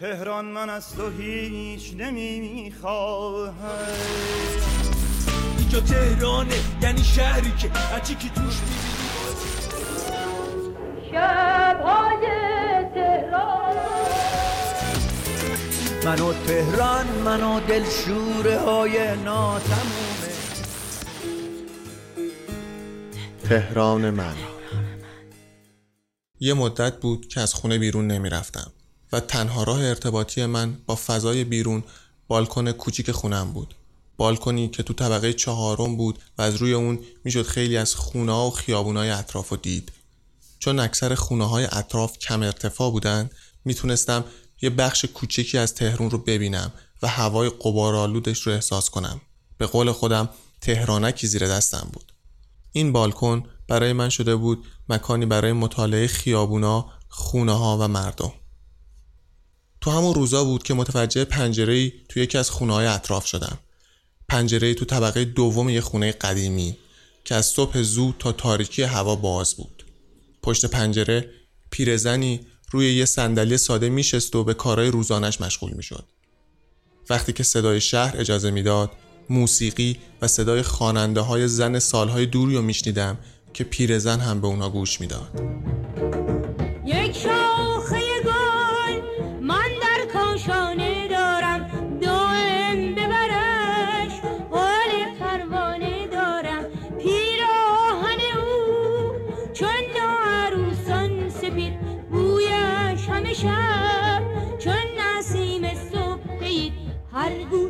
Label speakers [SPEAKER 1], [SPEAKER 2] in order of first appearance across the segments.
[SPEAKER 1] تهران من از تو هیچ نمی‌خواهم.
[SPEAKER 2] اینجا تهرانه یعنی شهری که هرچی که توش
[SPEAKER 3] شبهای تهران.
[SPEAKER 4] منو تهران منو دلشوره های ناتمومه.
[SPEAKER 5] تهران من. یه مدت بود که از خونه بیرون نمی‌رفتم. و تنها راه ارتباطی من با فضای بیرون بالکن کوچیک خونم بود. بالکنی که تو طبقه چهارم بود و از روی اون می‌شد خیلی از خونه و خیابونای اطراف رو دید. چون اکثر خونه های اطراف کم ارتفاع بودن می‌تونستم یه بخش کوچکی از تهرون رو ببینم و هوای قبارالودش رو احساس کنم. به قول خودم تهرانکی زیر دستم بود. این بالکن برای من شده بود مکانی برای مطالعه خیابونا، خونه ها و مردم. تو همون روزا بود که متوجه پنجره تو یکی از خونه های اطراف شدم. پنجره تو طبقه دوم یه خونه قدیمی که از صبح زود تا تاریکی هوا باز بود. پشت پنجره پیرزنی روی یه صندلی ساده میشست و به کارهای روزانش مشغول می‌شد. وقتی که صدای شهر اجازه می‌داد موسیقی و صدای خواننده های زن سالهای دوری رو میشنیدم که پیرزن هم به اونا گوش می‌داد.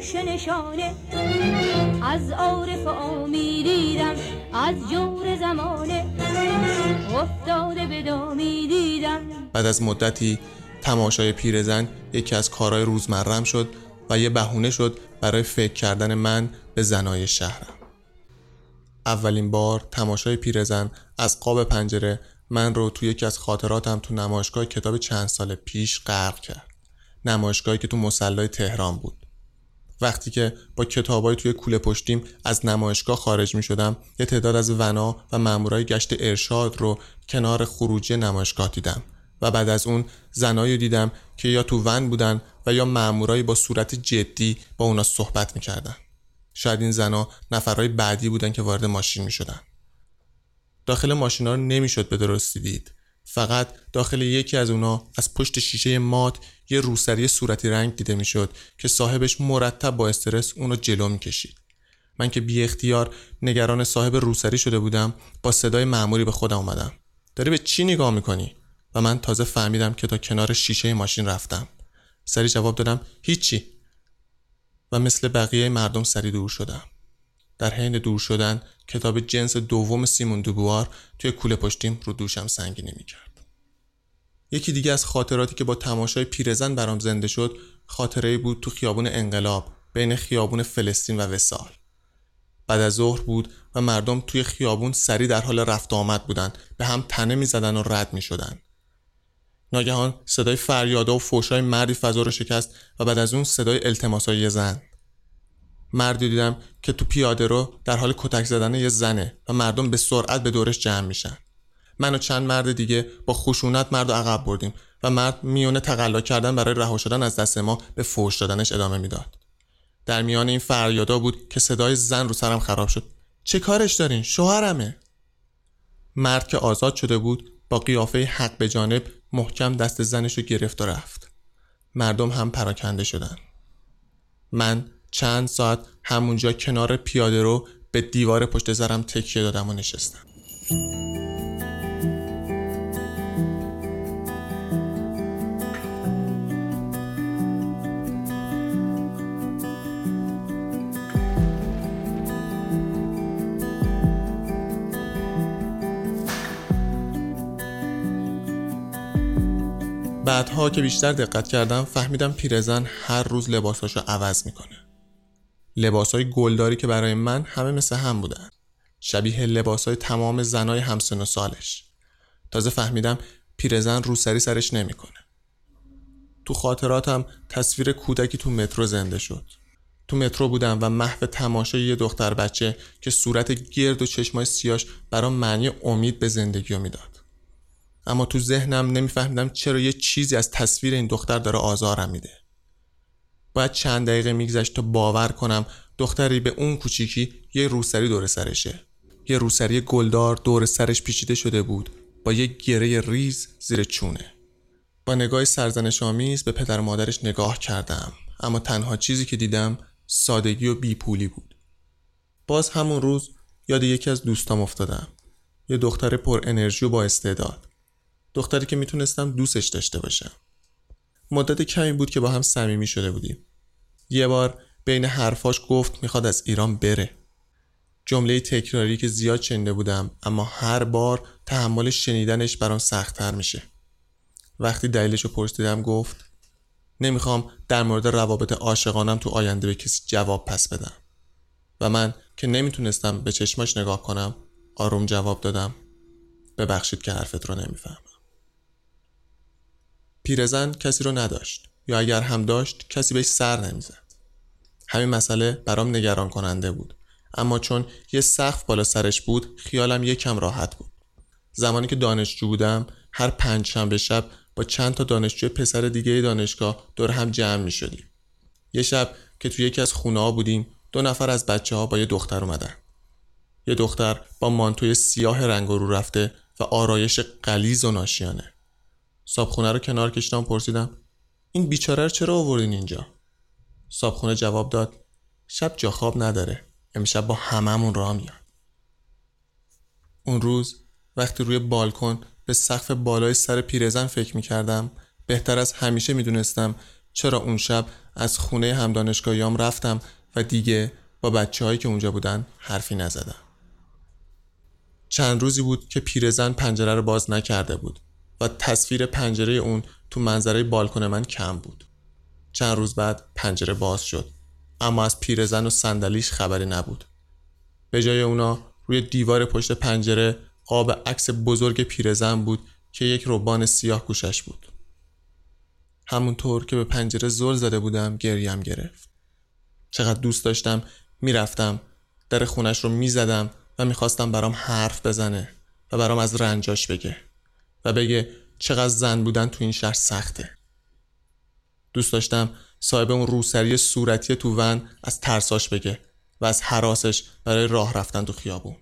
[SPEAKER 3] گوشه نشانه. از عارف آمی دیدم از جور زمانه. افتاده به دامی دیدم.
[SPEAKER 5] بعد از مدتی تماشای پیرزن یکی از کارهای روزمرم شد و یه بهونه شد برای فکر کردن من به زنای شهرم. اولین بار تماشای پیرزن از قاب پنجره من رو توی یکی از خاطراتم تو نمایشگاه کتاب چند سال پیش غرق کرد. نمایشگاهی که تو مسلای تهران بود. وقتی که با کتابای توی کوله پشتیم از نمایشگاه خارج می شدم یه تعداد از ونا و مامورای گشت ارشاد رو کنار خروجی نمایشگاه دیدم و بعد از اون زنایی دیدم که یا تو ون بودن و یا مامورایی با صورت جدی با اونا صحبت می‌کردن شاید این زنا نفرهای بعدی بودن که وارد ماشین می شدن. داخل ماشینا رو نمی‌شد به درستی دید فقط داخل یکی از اونا از پشت شیشه مات یه روسری صورتی رنگ دیده می‌شد که صاحبش مرتب با استرس اونو جلو می‌کشید. من که بی اختیار نگران صاحب روسری شده بودم با صدای معمولی به خودم اومدم. داری به چی نگاه می‌کنی؟ و من تازه فهمیدم که تا کنار شیشه ماشین رفتم. سری جواب دادم هیچی. و مثل بقیه مردم سری دور شدم. در حین دور شدن کتاب جنس دوم سیمون دوبوار توی کوله پشتیم رو دوشم سنگینی می‌کرد. یکی دیگه از خاطراتی که با تماشای پیرزن برام زنده شد خاطره بود تو خیابون انقلاب بین خیابون فلسطین و وسال بعد از ظهر بود و مردم توی خیابون سری در حال رفت آمد بودن به هم تنه می‌زدن و رد می‌شدن. ناگهان صدای فریادا و فوشای مردی فضا رو شکست و بعد از اون صدای التماسای زن. مردی دیدم که تو پیاده رو در حال کتک زدن یه زنه و مردم به سرعت به دورش جمع میشن. من و چند مرد دیگه با خشونت مرد عقب بردیم و مرد میونه تقلا کردن برای رها شدن از دست ما به فوش دادنش ادامه می‌داد. در میان این فریادا بود که صدای زن رو سرم خراب شد. چه کارش دارین؟ شوهرمه. مرد که آزاد شده بود با قیافه حق به جانب محکم دست زنش رو گرفت و رفت. مردم هم پراکنده شدن. من چند ساعت همونجا کنار پیاده رو به دیوار پشت سرم تکیه دادم و نشستم. بعدها که بیشتر دقت کردم فهمیدم پیرزن هر روز لباساشو عوض می‌کنه. لباسای گلداری که برای من همه مثل هم بودن. شبیه لباسای تمام زنای همسن و سالش. تازه فهمیدم پیرزن روسری سرش نمی‌کنه. تو خاطراتم تصویر کودکی تو مترو زنده شد. تو مترو بودم و محو تماشای یه دختر بچه که صورت گرد و چشمای سیاش برام معنی امید به زندگی رو می‌داد. اما تو ذهنم نمیفهمیدم چرا یه چیزی از تصویر این دختر داره آزارم میده. باید چند دقیقه میگذشت تا باور کنم دختری به اون کوچیکی یه روسری دور سرشه. یه روسری گلدار دور سرش پیچیده شده بود. با یه گره ریز زیر چونه. با نگاه سرزنش آمیز به پدر مادرش نگاه کردم. اما تنها چیزی که دیدم سادگی و بیپولی بود. باز همون روز یاد یکی از دوستام افتادم. یه دختر پر انرژی و با استعداد. دختری که می‌تونستم دوستش داشته باشم. مدت کمی بود که با هم صمیمی شده بودیم. یه بار بین حرفاش گفت می‌خواد از ایران بره. جمله تکراری که زیاد شنیده بودم اما هر بار تحمل شنیدنش برام سختتر میشه. وقتی دلیلش رو پرسیدم گفت نمی‌خوام در مورد روابط عاشقانم تو آینده به کسی جواب پس بدم. و من که نمی‌تونستم به چشماش نگاه کنم آروم جواب دادم ببخشید که حرفت رو نمی‌فهمم. پیرزن کسی رو نداشت. یا اگر هم داشت کسی بهش سر نمی‌زد همین مسئله برام نگران کننده بود اما چون یه سقف بالا سرش بود خیالم یکم راحت بود زمانی که دانشجو بودم هر پنج شنبه شب با چند تا دانشجو پسر دیگه دانشگاه دور هم جمع می شدیم. یه شب که توی یکی از خونه ها بودیم دو نفر از بچه ها با یه دختر اومدن. یه دختر با مانتوی سیاه رنگ رو رفته و آرایش قلیز و ناشیانه. صابخونه رو کنار کشیدم پرسیدم این بیچاره رو چرا آوردین اینجا؟ صابخونه جواب داد شب جا خواب نداره. امشب با هممون راه میاد. اون روز وقتی روی بالکن به سقف بالای سر پیرزن فکر می کردم بهتر از همیشه می دونستم چرا اون شب از خونه همدانشگاهیام رفتم و دیگه با بچه هایی که اونجا بودن حرفی نزدم چند روزی بود که پیرزن پنجره رو باز نکرده بود و تصویر پنجره اون تو منظره بالکن من کم بود. چند روز بعد پنجره باز شد. اما از پیرزن و صندلیش خبری نبود. به جای اونا روی دیوار پشت پنجره قاب عکس بزرگ پیرزن بود که یک روبان سیاه گوشش بود. همونطور که به پنجره زل زده بودم گریم گرفت. چقدر دوست داشتم می‌رفتم در خونش رو می‌زدم و می‌خواستم برام حرف بزنه و برام از رنجاش بگه. و بگه چقدر زن بودن تو این شهر سخته. دوست داشتم صاحب اون روسری صورتی تو ون از ترساش بگه و از حراسش برای راه رفتن تو خیابون.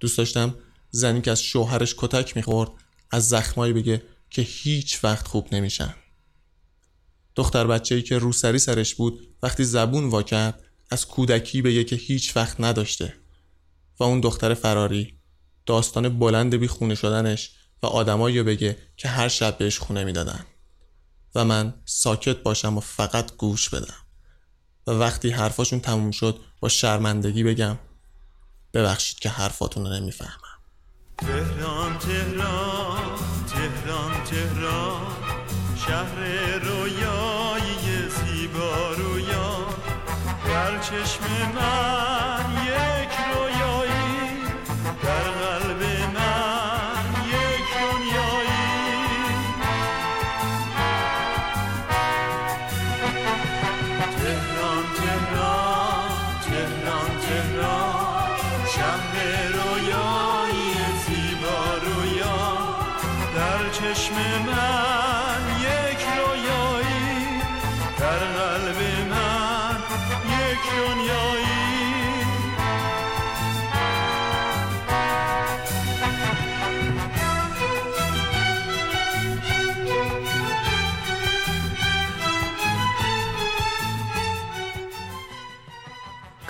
[SPEAKER 5] دوست داشتم زنی که از شوهرش کتک می‌خورد از زخمایی بگه که هیچ وقت خوب نمیشن. دختر بچه ای که روسری سرش بود وقتی زبون وا کرد از کودکی بگه که هیچ وقت نداشته. و اون دختر فراری داستان بلند بی خونه شدنش و آدمایی بگه که هر شب بهش خونه می‌دادن. و من ساکت باشم و فقط گوش بدم. و وقتی حرفاشون تموم شد با شرمندگی بگم ببخشید که حرفاتون رو نمی‌فهمم.
[SPEAKER 1] تهران تهران تهران تهران شهر رویایی زیبا رویا در چشم من Zehra, Şember